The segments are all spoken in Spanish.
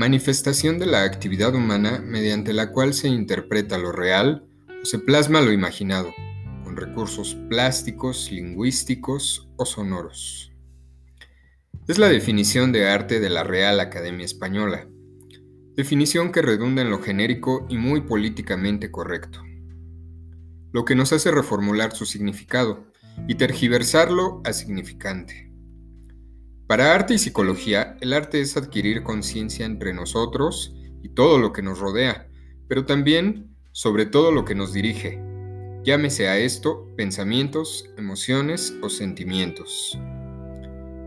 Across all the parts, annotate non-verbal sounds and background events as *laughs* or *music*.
manifestación de la actividad humana mediante la cual se interpreta lo real o se plasma lo imaginado, con recursos plásticos, lingüísticos o sonoros. Es la definición de arte de la Real Academia Española, definición que redunda en lo genérico y muy políticamente correcto, lo que nos hace reformular su significado y tergiversarlo a significante. Para arte y psicología, el arte es adquirir conciencia entre nosotros y todo lo que nos rodea, pero también sobre todo lo que nos dirige. Llámese a esto pensamientos, emociones o sentimientos.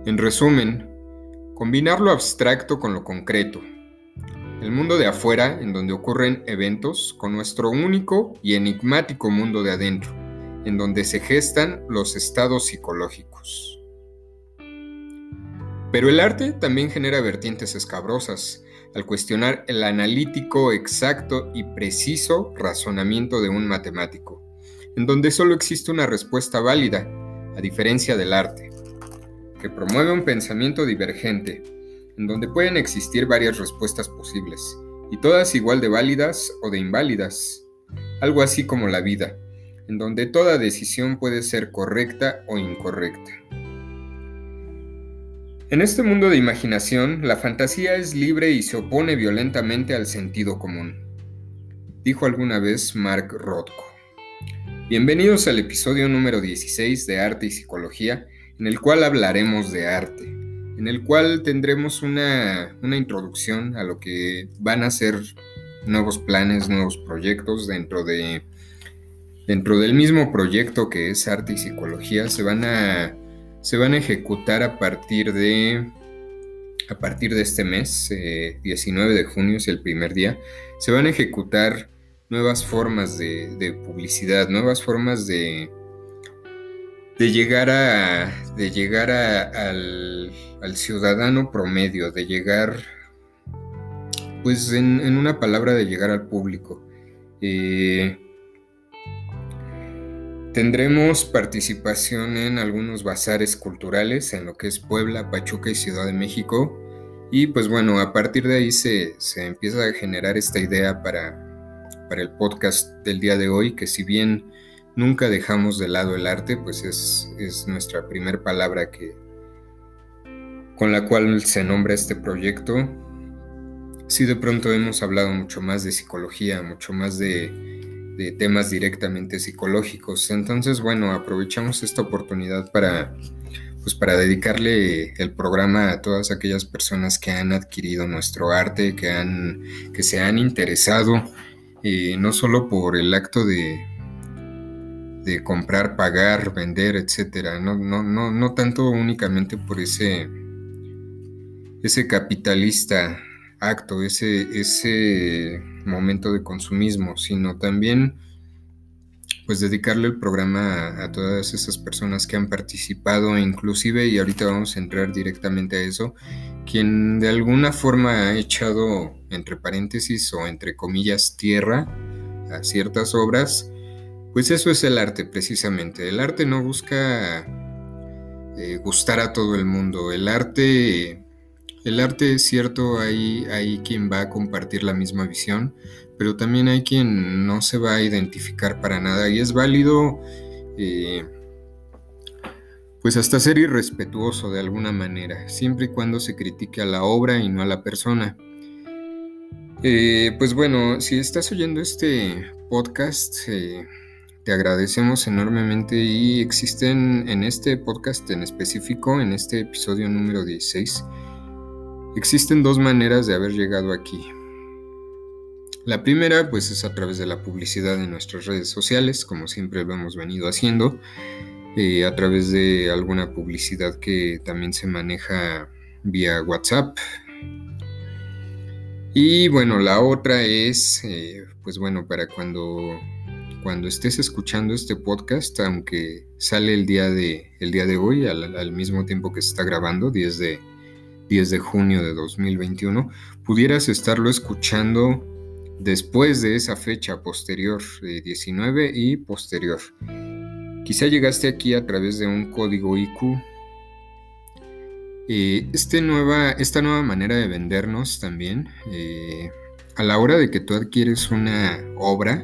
En resumen, combinar lo abstracto con lo concreto. El mundo de afuera, en donde ocurren eventos, con nuestro único y enigmático mundo de adentro, en donde se gestan los estados psicológicos. Pero el arte también genera vertientes escabrosas, al cuestionar el analítico, exacto y preciso razonamiento de un matemático, en donde solo existe una respuesta válida, a diferencia del arte, que promueve un pensamiento divergente, en donde pueden existir varias respuestas posibles, y todas igual de válidas o de inválidas, algo así como la vida, en donde toda decisión puede ser correcta o incorrecta. En este mundo de imaginación, la fantasía es libre y se opone violentamente al sentido común, dijo alguna vez Mark Rothko. Bienvenidos al episodio número 16 de Arte y Psicología, en el cual hablaremos de arte, en el cual tendremos una, una introducción a lo que van a ser nuevos planes, nuevos proyectos dentro de dentro del mismo proyecto que es arte y psicología se van a se van a ejecutar a partir de a partir de este mes, 19 eh, de junio es el primer día, se van a ejecutar nuevas formas de, publicidad, nuevas formas de, de llegar a de llegar al, ciudadano promedio, de llegar, pues en, una palabra, de llegar al público. Eh, Tendremos participación en algunos bazares culturales en lo que es Puebla, Pachuca y Ciudad de México. Y pues bueno, a partir de ahí se, empieza a generar esta idea para, para el podcast del día de hoy, que si bien nunca dejamos de lado el arte, pues es, es nuestra primera palabra que, con la cual se nombra este proyecto. Si de pronto hemos hablado mucho más de psicología, mucho más de de temas directamente psicológicos. Entonces, bueno, aprovechamos esta oportunidad para, pues, para dedicarle el programa a todas aquellas personas que han adquirido nuestro arte, que, han, que se han interesado, eh, no solo por el acto de, de comprar, pagar, vender, etcétera, no, no, no, no tanto únicamente por ese, ese capitalista acto, ese, ese momento de consumismo, sino también pues dedicarle el programa a, todas esas personas que han participado, inclusive, y ahorita vamos a entrar directamente a eso, quien de alguna forma ha echado entre paréntesis o entre comillas tierra a ciertas obras, pues eso es el arte precisamente. El arte no busca eh, gustar a todo el mundo, el arte el arte es cierto, hay, hay quien va a compartir la misma visión, pero también hay quien no se va a identificar para nada y es válido eh, pues hasta ser irrespetuoso de alguna manera, siempre y cuando se critique a la obra y no a la persona. Eh, pues bueno, si estás oyendo este podcast, eh, te agradecemos enormemente y existen en este podcast en específico, en este episodio número 16, Existen dos maneras de haber llegado aquí. La primera pues es a través de la publicidad en nuestras redes sociales, como siempre lo hemos venido haciendo, eh, a través de alguna publicidad que también se maneja vía WhatsApp. Y bueno, la otra es, eh, pues bueno, para cuando, cuando estés escuchando este podcast, aunque sale el día de, el día de hoy, al, al mismo tiempo que se está grabando, 10 de 10 de junio de 2021, pudieras estarlo escuchando después de esa fecha posterior, de 19 y posterior. Quizá llegaste aquí a través de un código IQ Eh, este nueva, esta nueva manera de vendernos también, eh, a la hora de que tú adquieres una obra,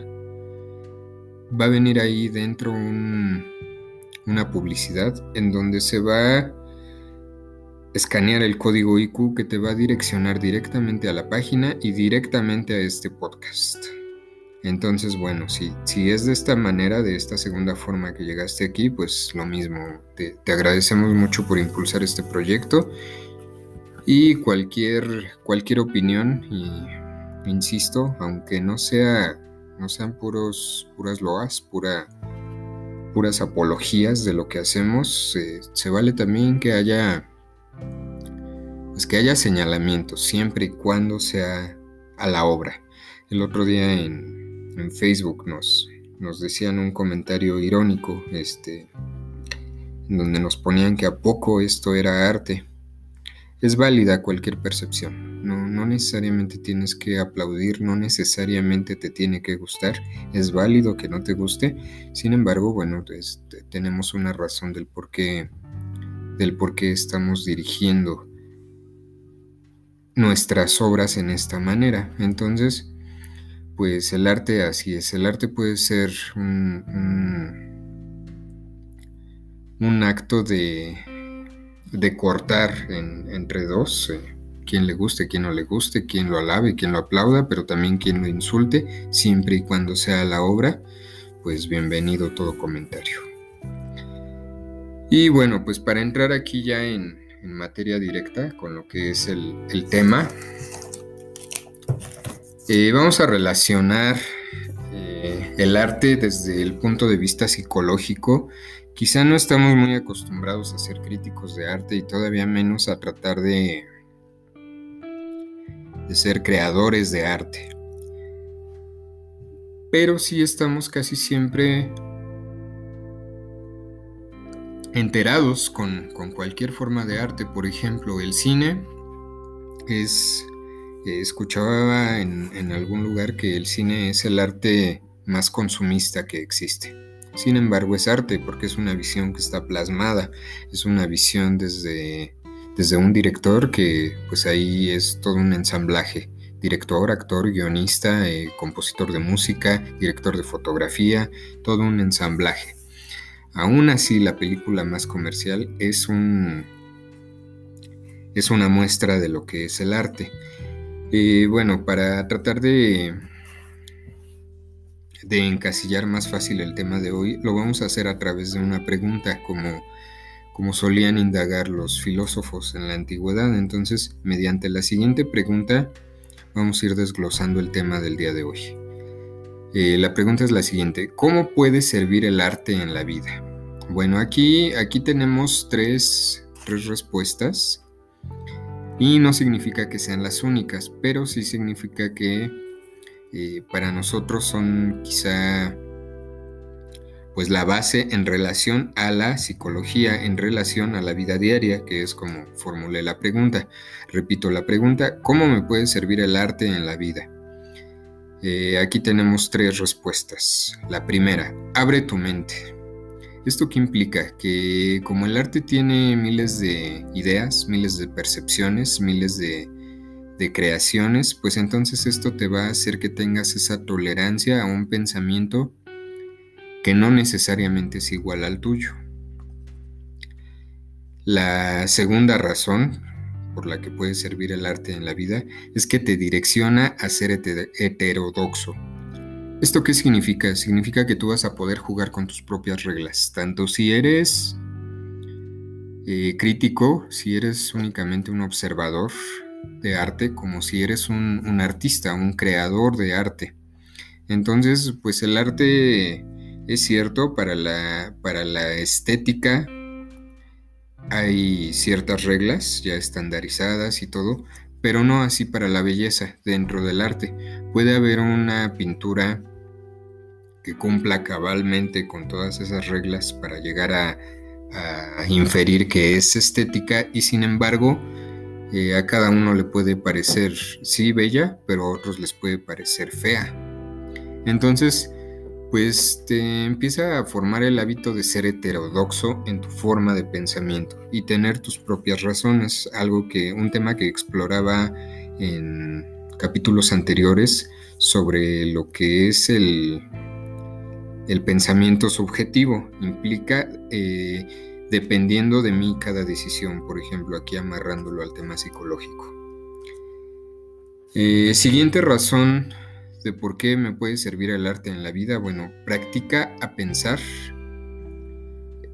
va a venir ahí dentro una publicidad en donde se va escanear el código IQ que te va a direccionar directamente a la página y directamente a este podcast. Entonces, bueno, si, si es de esta manera, de esta segunda forma que llegaste aquí, pues lo mismo. Te, agradecemos mucho por impulsar este proyecto. Y cualquier, cualquier opinión, insisto, aunque no sea, no sean puros, puras loas, pura, puras apologías de lo que hacemos, se vale también que haya, que haya señalamientos, siempre y cuando sea a la obra. El otro día en, en Facebook nos, nos decían un comentario irónico, este, donde nos ponían que a poco esto era arte. Es válida cualquier percepción, no, no necesariamente tienes que aplaudir, no necesariamente te tiene que gustar, es válido que no te guste, sin embargo, bueno, este, tenemos una razón del por qué, del por qué estamos dirigiendo nuestras obras en esta manera. Entonces, pues el arte así es, el arte puede ser un, acto de, de cortar entre dos, eh, quien le guste, quien no le guste, quien lo alabe, quien lo aplauda, pero también quien lo insulte, siempre y cuando sea la obra, pues bienvenido todo comentario. Y bueno, pues para entrar aquí ya en, materia directa con lo que es el, el tema, eh, vamos a relacionar eh, el arte desde el punto de vista psicológico. Quizá no estamos muy acostumbrados a ser críticos de arte y todavía menos a tratar de, de ser creadores de arte. Pero sí estamos casi siempre enterados con, con cualquier forma de arte. Por ejemplo, el cine es escuchaba en, algún lugar que el cine es el arte más consumista que existe. Sin embargo, es arte porque es una visión que está plasmada, es una visión desde, desde un director que pues ahí es todo un ensamblaje. Director, actor, guionista, eh, compositor de música, director de fotografía, todo un ensamblaje. Aún así, la película más comercial es un es una muestra de lo que es el arte. Y bueno, para tratar de, de encasillar más fácil el tema de hoy, lo vamos a hacer a través de una pregunta, como, como solían indagar los filósofos en la antigüedad. Entonces, mediante la siguiente pregunta, vamos a ir desglosando el tema del día de hoy. Eh, la pregunta es la siguiente, ¿cómo puede servir el arte en la vida? Bueno, aquí, aquí tenemos tres, tres respuestas y no significa que sean las únicas, pero sí significa que eh, para nosotros son quizá pues la base en relación a la psicología, en relación a la vida diaria, que es como formulé la pregunta. Repito la pregunta, ¿cómo me puede servir el arte en la vida? Eh, aquí tenemos tres respuestas. La primera, abre tu mente. ¿Esto qué implica? Que como el arte tiene miles de ideas, miles de percepciones, miles de, creaciones, pues entonces esto te va a hacer que tengas esa tolerancia a un pensamiento que no necesariamente es igual al tuyo. La segunda razón por la que puede servir el arte en la vida es que te direcciona a ser heterodoxo, ¿Esto qué significa? Significa que tú vas a poder jugar con tus propias reglas, tanto si eres eh, crítico, si eres únicamente un observador de arte, como si eres un, artista, un creador de arte. Entonces, pues el arte es cierto, para la, para la estética hay ciertas reglas ya estandarizadas y todo, pero no así para la belleza dentro del arte. Puede haber una pintura que cumpla cabalmente con todas esas reglas para llegar a, inferir que es estética y sin embargo eh, a cada uno le puede parecer sí bella, pero a otros les puede parecer fea. Entonces, pues te empieza a formar el hábito de ser heterodoxo en tu forma de pensamiento y tener tus propias razones, algo que un tema que exploraba en capítulos anteriores sobre lo que es el, pensamiento subjetivo. Implica eh, dependiendo de mí cada decisión, por ejemplo, aquí amarrándolo al tema psicológico. Eh, siguiente razón de por qué me puede servir el arte en la vida. Bueno, practica a pensar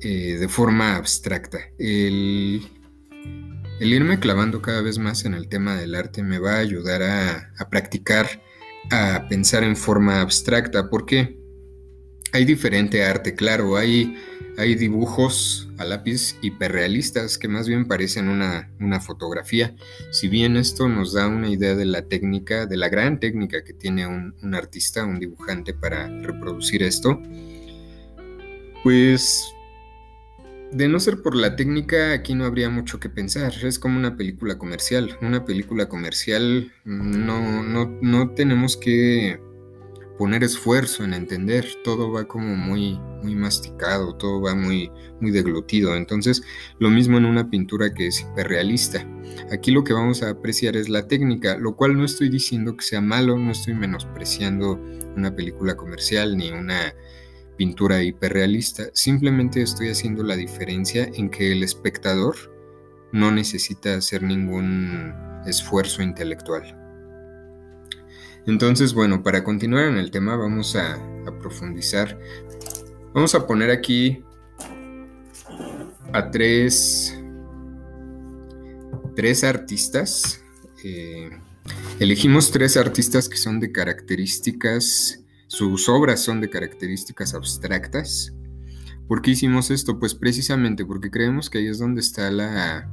eh, de forma abstracta. El, irme clavando cada vez más en el tema del arte me va a ayudar a, a practicar a pensar en forma abstracta. ¿Por qué? Hay diferente arte, claro, hay, hay dibujos a lápiz hiperrealistas que más bien parecen una, fotografía. Si bien esto nos da una idea de la técnica, de la gran técnica que tiene un, un artista, un dibujante para reproducir esto, pues de no ser por la técnica, aquí no habría mucho que pensar. Es como una película comercial. Una película comercial no, no, no tenemos que poner esfuerzo en entender, todo va como muy, muy masticado, todo va muy, muy deglutido. Entonces, lo mismo en una pintura que es hiperrealista. Aquí lo que vamos a apreciar es la técnica, lo cual no estoy diciendo que sea malo, no estoy menospreciando una película comercial ni una pintura hiperrealista, simplemente estoy haciendo la diferencia en que el espectador no necesita hacer ningún esfuerzo intelectual. Entonces, bueno, para continuar en el tema vamos a, profundizar. Vamos a poner aquí a tres, tres artistas. Eh, elegimos tres artistas que son de características, sus obras son de características abstractas. ¿Por qué hicimos esto? Pues precisamente porque creemos que ahí es donde está la,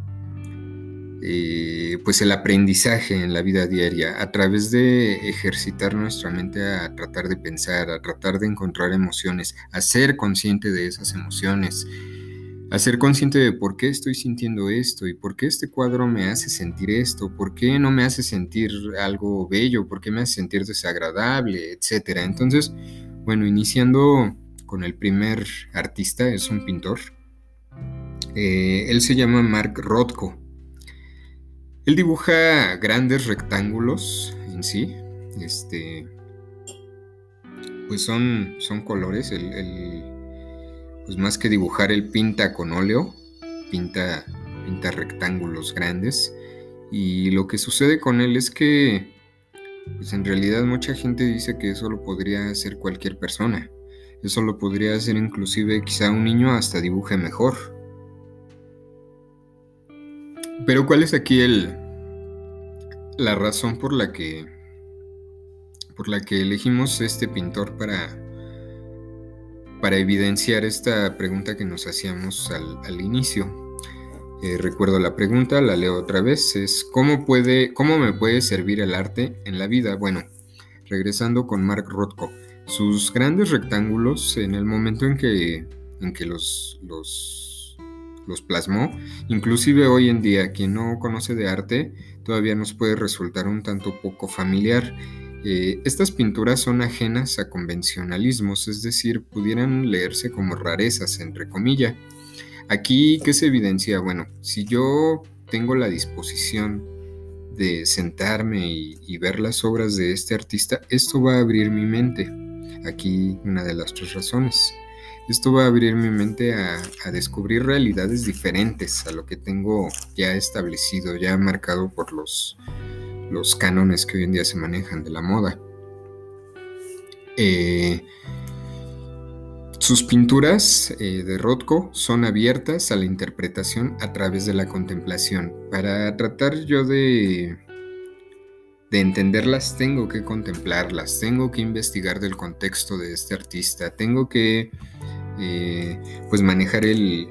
eh, pues el aprendizaje en la vida diaria, a través de ejercitar nuestra mente a tratar de pensar, a tratar de encontrar emociones, a ser consciente de esas emociones, a ser consciente de por qué estoy sintiendo esto y por qué este cuadro me hace sentir esto, por qué no me hace sentir algo bello, por qué me hace sentir desagradable, etc. Entonces, bueno, iniciando con el primer artista, es un pintor. Eh, él se llama Mark Rothko. Él dibuja grandes rectángulos en sí. Este. Pues son, son colores. El, pues más que dibujar, él pinta con óleo. Pinta, pinta rectángulos grandes. Y lo que sucede con él es que. Pues en realidad mucha gente dice que eso lo podría hacer cualquier persona. Eso lo podría hacer inclusive quizá un niño hasta dibuje mejor. Pero ¿cuál es aquí el la razón por la que por la que elegimos este pintor para para evidenciar esta pregunta que nos hacíamos al, inicio? Eh, recuerdo la pregunta, la leo otra vez, es ¿cómo, puede, ¿cómo me puede servir el arte en la vida? Bueno, regresando con Mark Rothko, sus grandes rectángulos en el momento en que, en que los, los los plasmó. Inclusive hoy en día, quien no conoce de arte todavía nos puede resultar un tanto poco familiar. Eh, estas pinturas son ajenas a convencionalismos, es decir, pudieran leerse como rarezas, entre comillas. Aquí, ¿qué se evidencia? Bueno, si yo tengo la disposición de sentarme y, y ver las obras de este artista, esto va a abrir mi mente. Aquí una de las tres razones. Esto va a abrir mi mente a, descubrir realidades diferentes a lo que tengo ya establecido, ya marcado por los, los cánones que hoy en día se manejan de la moda. Eh, sus pinturas eh, de Rothko son abiertas a la interpretación a través de la contemplación. Para tratar yo de, de entenderlas, tengo que contemplarlas, tengo que investigar del contexto de este artista, tengo que eh, pues manejar el,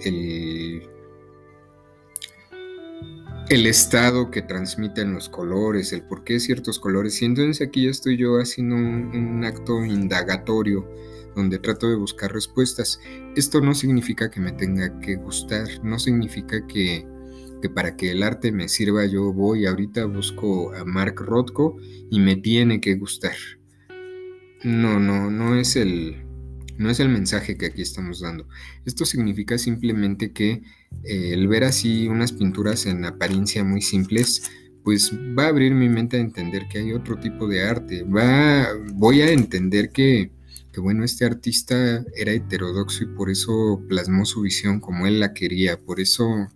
el, estado que transmiten los colores, el por qué ciertos colores. Y entonces aquí ya estoy yo haciendo un, acto indagatorio donde trato de buscar respuestas. Esto no significa que me tenga que gustar, no significa que, que para que el arte me sirva yo voy ahorita busco a Mark Rothko y me tiene que gustar. No, no, no es el, No es el mensaje que aquí estamos dando. Esto significa simplemente que eh, el ver así unas pinturas en apariencia muy simples, pues va a abrir mi mente a entender que hay otro tipo de arte. Va, voy a entender que, que, bueno, este artista era heterodoxo y por eso plasmó su visión como él la quería, por eso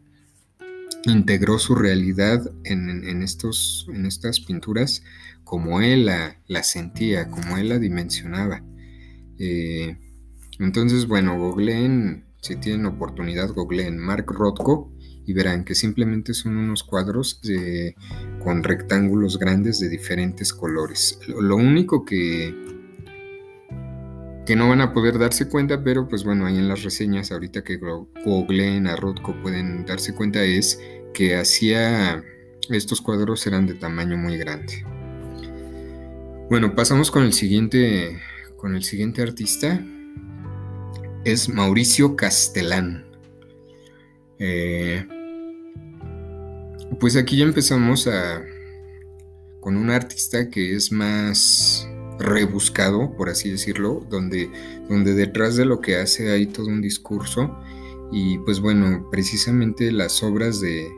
integró su realidad en, estos, en estas pinturas como él la, sentía, como él la dimensionaba. Eh, entonces, bueno, googleen, si tienen oportunidad, googleen Mark Rothko y verán que simplemente son unos cuadros con rectángulos grandes de diferentes colores. Lo, único que, que no van a poder darse cuenta, pero pues bueno, ahí en las reseñas, ahorita que googleen a Rothko pueden darse cuenta, es que hacía estos cuadros eran de tamaño muy grande. Bueno, pasamos con el siguiente, con el siguiente artista. Es Mauricio Castellán. Eh, pues aquí ya empezamos a, con un artista que es más rebuscado, por así decirlo, donde, donde detrás de lo que hace hay todo un discurso y pues bueno, precisamente las obras de,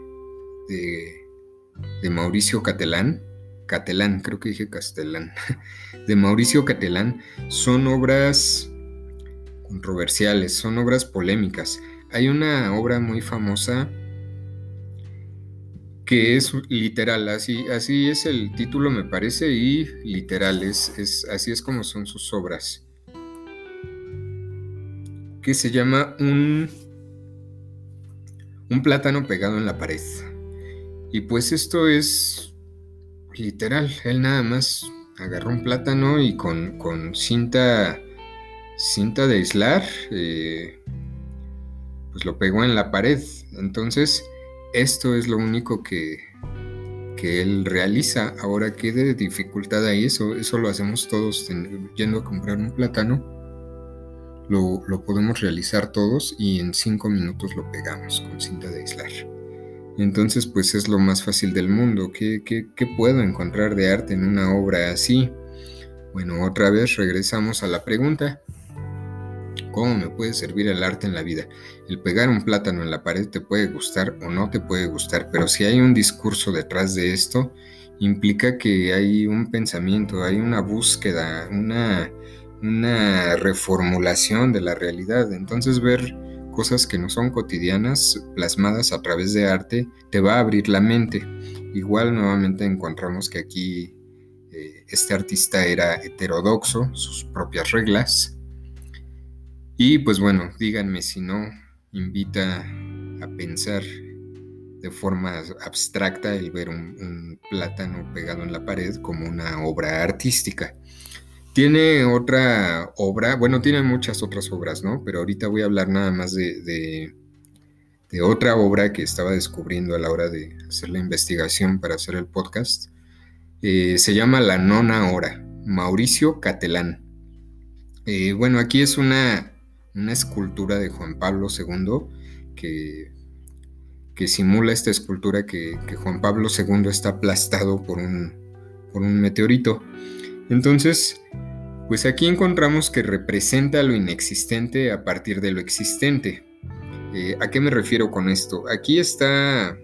de, Mauricio Catelán, Catelán, creo que dije Castellán, *laughs* de Mauricio Catelán, son obras controversiales, son obras polémicas. Hay una obra muy famosa que es literal, así, así es el título me parece y literal, es, así es como son sus obras, que se llama un, un plátano pegado en la pared. Y pues esto es literal, él nada más agarró un plátano y con, cinta, cinta de aislar, eh, pues lo pegó en la pared. Entonces, esto es lo único que, que él realiza. Ahora, ¿qué de dificultad hay eso? Eso lo hacemos todos yendo a comprar un plátano. Lo, lo podemos realizar todos y en cinco minutos lo pegamos con cinta de aislar. Entonces, pues es lo más fácil del mundo. ¿Qué, puedo encontrar de arte en una obra así? Bueno, otra vez regresamos a la pregunta. ¿Cómo me puede servir el arte en la vida? El pegar un plátano en la pared te puede gustar o no te puede gustar, pero si hay un discurso detrás de esto, implica que hay un pensamiento, hay una búsqueda, una, una reformulación de la realidad. Entonces ver cosas que no son cotidianas plasmadas a través de arte, te va a abrir la mente. Igual nuevamente encontramos que aquí eh, este artista era heterodoxo, sus propias reglas. Y pues bueno, díganme si no invita a pensar de forma abstracta el ver un plátano pegado en la pared como una obra artística. Tiene otra obra, bueno, tiene muchas otras obras, ¿no? Pero ahorita voy a hablar nada más de, otra obra que estaba descubriendo a la hora de hacer la investigación para hacer el podcast. Eh, se llama La Nona Hora, Mauricio Catelán. Eh, bueno, aquí es una, escultura de Juan Pablo II que, simula esta escultura que, Juan Pablo II está aplastado por un meteorito. Entonces, pues aquí encontramos que representa lo inexistente a partir de lo existente. Eh, ¿A qué me refiero con esto? Aquí está,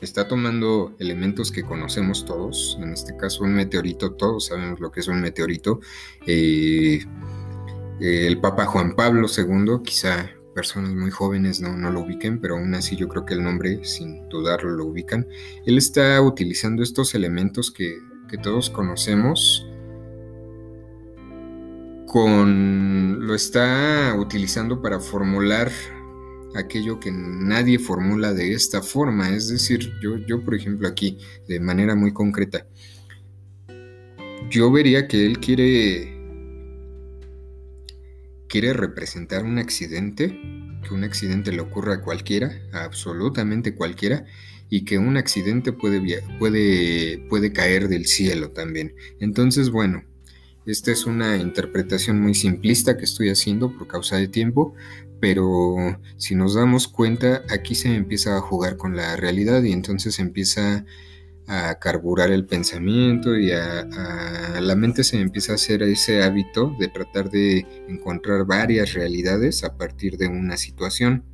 está tomando elementos que conocemos todos, en este caso un meteorito, todos sabemos lo que es un meteorito. Eh, el Papa Juan Pablo II, quizá personas muy jóvenes no, no, lo ubiquen, pero aún así yo creo que el nombre, sin dudarlo, lo ubican. Él está utilizando estos elementos que, que todos conocemos lo está utilizando para formular aquello que nadie formula de esta forma. Es decir, yo, yo por ejemplo aquí, de manera muy concreta, yo vería que él quiere quiere representar un accidente, que un accidente le ocurra a cualquiera, a absolutamente cualquiera, y que un accidente puede, puede, puede caer del cielo también. Entonces, bueno, esta es una interpretación muy simplista que estoy haciendo por causa de tiempo, pero si nos damos cuenta, aquí se empieza a jugar con la realidad y entonces empieza a carburar el pensamiento y a, la mente se empieza a hacer ese hábito de tratar de encontrar varias realidades a partir de una situación.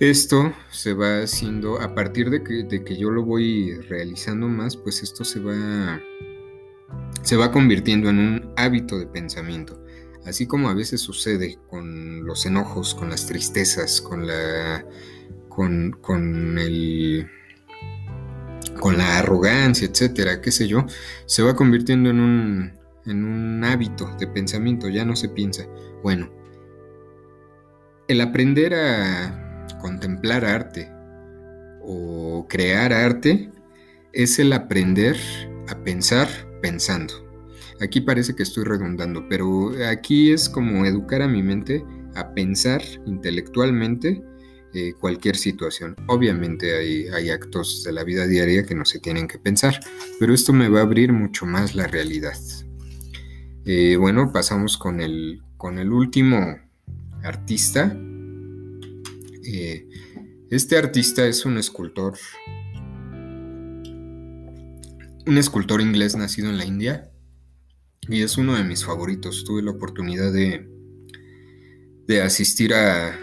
Esto se va haciendo a partir de que, de que yo lo voy realizando más, pues esto se va, se va convirtiendo en un hábito de pensamiento. Así como a veces sucede con los enojos, con las tristezas, con la. con, con el con la arrogancia, etcétera, qué sé yo, se va convirtiendo en un, en un hábito de pensamiento, ya no se piensa. Bueno, el aprender a contemplar arte o crear arte es el aprender a pensar pensando. Aquí parece que estoy redundando, pero aquí es como educar a mi mente a pensar intelectualmente eh, cualquier situación. Obviamente hay, actos de la vida diaria que no se tienen que pensar, pero esto me va a abrir mucho más la realidad. Eh, bueno, pasamos con el, con el último artista. Eh, este artista es un escultor, un escultor inglés nacido en la India y es uno de mis favoritos. Tuve la oportunidad de, de asistir a,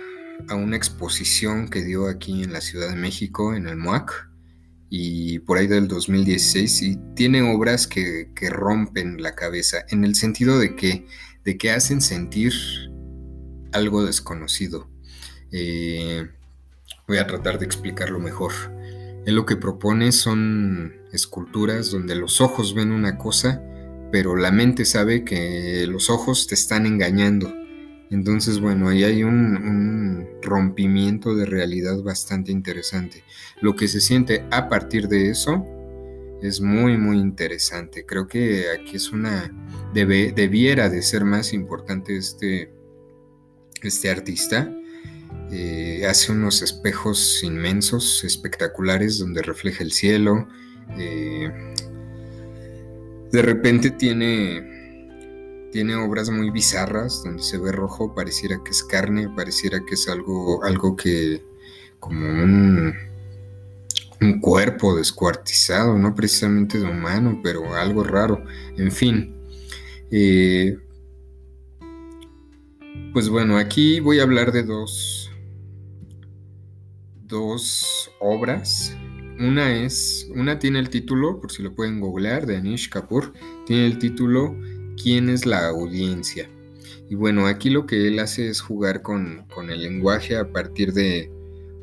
a una exposición que dio aquí en la Ciudad de México, en el MOAC, y por ahí del 2016, y tiene obras que, rompen la cabeza, en el sentido de que, de que hacen sentir algo desconocido. Eh, voy a tratar de explicarlo mejor. Él lo que propone son esculturas donde los ojos ven una cosa, pero la mente sabe que los ojos te están engañando entonces, bueno, ahí hay un, rompimiento de realidad bastante interesante. Lo que se siente a partir de eso es muy, muy interesante. Creo que aquí es una... debiera de ser más importante este, este artista. Eh, hace unos espejos inmensos, espectaculares, donde refleja el cielo. Eh, de repente tiene tiene obras muy bizarras donde se ve rojo, pareciera que es carne, pareciera que es algo, algo que como un, un cuerpo descuartizado, no precisamente de humano, pero algo raro. En fin. Eh, pues bueno, aquí voy a hablar de dos, dos obras. Una es, una tiene el título, por si lo pueden googlear, de Anish Kapoor, tiene el título quién es la audiencia. Y bueno, aquí lo que él hace es jugar con, el lenguaje a partir de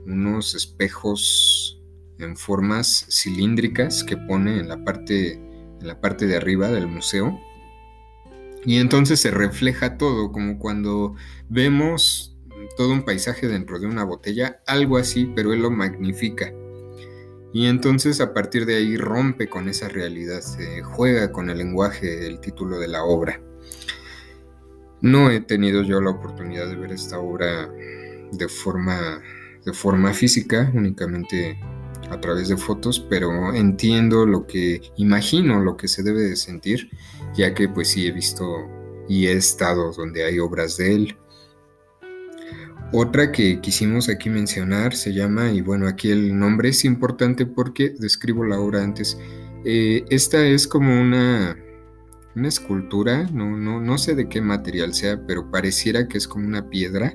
unos espejos en formas cilíndricas que pone en la parte, en la parte de arriba del museo. Y entonces se refleja todo, como cuando vemos todo un paisaje dentro de una botella, algo así, pero él lo magnifica. Y entonces a partir de ahí rompe con esa realidad, se juega con el lenguaje, el título de la obra. No he tenido yo la oportunidad de ver esta obra de forma, de forma física, únicamente a través de fotos, pero entiendo lo que imagino, lo que se debe de sentir, ya que pues sí he visto y he estado donde hay obras de él. Otra que quisimos aquí mencionar se llama, y bueno, aquí el nombre es importante porque describo la obra antes. Eh, esta es como una, una escultura, no, no, no sé de qué material sea, pero pareciera que es como una piedra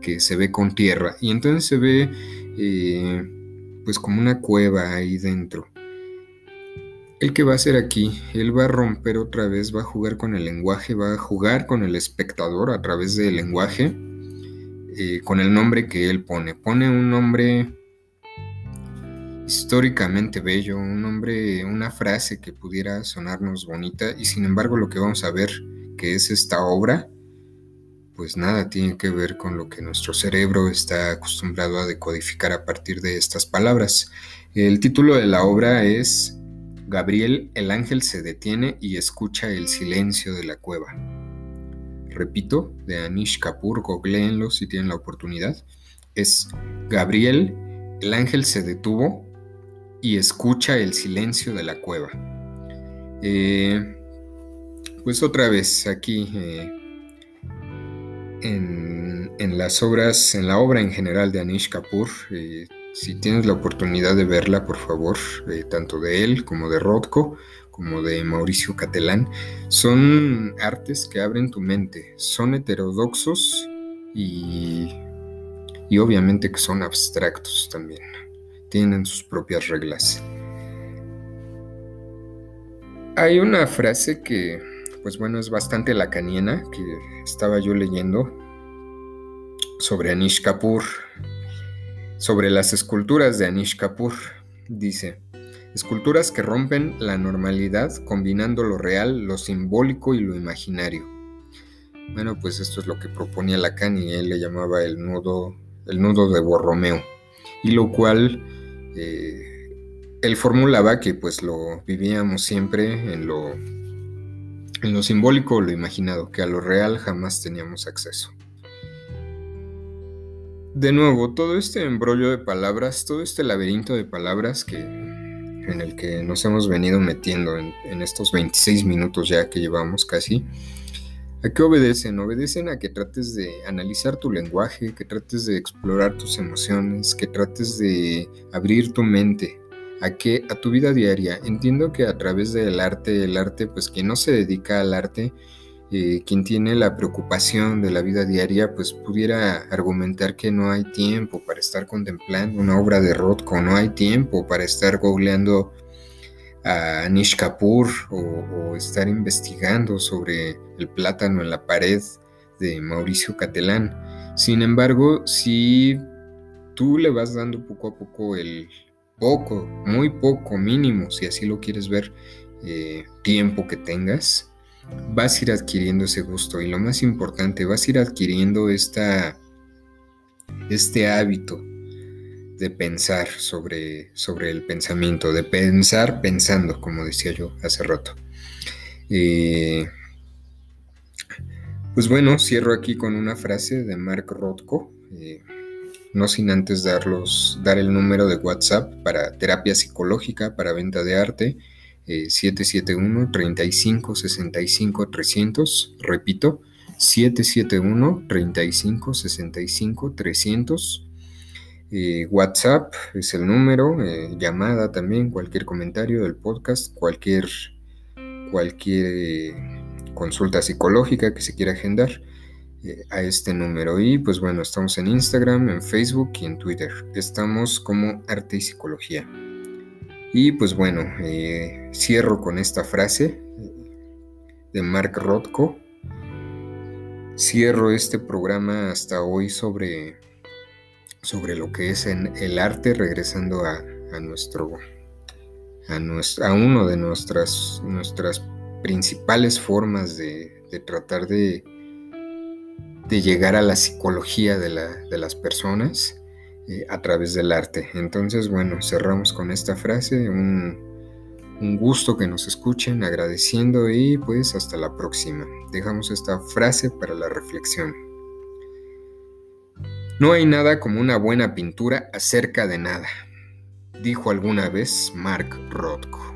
que se ve con tierra. Y entonces se ve eh, pues como una cueva ahí dentro. El que va a hacer aquí, él va a romper otra vez, va a jugar con el lenguaje, va a jugar con el espectador a través del lenguaje eh, con el nombre que él pone. Pone un nombre históricamente bello, un nombre, una frase que pudiera sonarnos bonita y sin embargo lo que vamos a ver que es esta obra, pues nada tiene que ver con lo que nuestro cerebro está acostumbrado a decodificar a partir de estas palabras. El título de la obra es Gabriel, el ángel se detiene y escucha el silencio de la cueva repito, de Anish Kapoor, googleenlo si tienen la oportunidad, es Gabriel, el ángel se detuvo y escucha el silencio de la cueva. Eh, pues otra vez aquí eh, en, las obras, en la obra en general de Anish Kapoor, eh, si tienes la oportunidad de verla, por favor, tanto de él como de Rothko, como de Mauricio Catelán, son artes que abren tu mente, son heterodoxos y, y obviamente que son abstractos también, tienen sus propias reglas. Hay una frase que, pues bueno, es bastante lacaniana, que estaba yo leyendo sobre Anish Kapoor, sobre las esculturas de Anish Kapoor. Dice, esculturas que rompen la normalidad combinando lo real, lo simbólico y lo imaginario. Bueno, pues esto es lo que proponía Lacan y él le llamaba el nudo, el nudo de Borromeo, y lo cual eh, él formulaba que pues lo vivíamos siempre en lo, en lo simbólico o lo imaginado, que a lo real jamás teníamos acceso. De nuevo, todo este embrollo de palabras, todo este laberinto de palabras que, en el que nos hemos venido metiendo en, estos 26 minutos ya que llevamos casi, ¿A qué obedecen? Obedecen a que trates de analizar tu lenguaje, que trates de explorar tus emociones, que trates de abrir tu mente a que a tu vida diaria. Entiendo que a través del arte, el arte, pues quien no se dedica al arte, eh, quien tiene la preocupación de la vida diaria, pues pudiera argumentar que no hay tiempo para estar contemplando una obra de Rothko, no hay tiempo para estar googleando a Anish Kapoor o, estar investigando sobre el plátano en la pared de Mauricio Catelán. Sin embargo, si tú le vas dando poco a poco el, poco, muy poco, mínimo, si así lo quieres ver, eh, tiempo que tengas, vas a ir adquiriendo ese gusto y lo más importante, vas a ir adquiriendo este hábito de pensar sobre, sobre el pensamiento, de pensar pensando, como decía yo hace rato. Eh, pues bueno, cierro aquí con una frase de Mark Rothko. Eh, no sin antes darlos, dar el número de WhatsApp para terapia psicológica para venta de arte, 771 35 65 300, repito, 771 35 65 300. WhatsApp es el número, eh, llamada también, cualquier comentario del podcast, cualquier, cualquier eh, consulta psicológica que se quiera agendar. Eh, a este número. Y pues bueno, estamos en Instagram, en Facebook y en Twitter. Estamos como Arte y Psicología. Y pues bueno, eh, cierro con esta frase de Mark Rothko. Cierro este programa hasta hoy sobre, sobre lo que es en el arte, regresando a, nuestro, a, a, uno de nuestras, nuestras principales formas de, de tratar de de llegar a la psicología de, las personas eh, a través del arte. Entonces, bueno, cerramos con esta frase, un, un gusto que nos escuchen, agradeciendo y pues hasta la próxima. Dejamos esta frase para la reflexión. No hay nada como una buena pintura acerca de nada, dijo alguna vez Mark Rothko.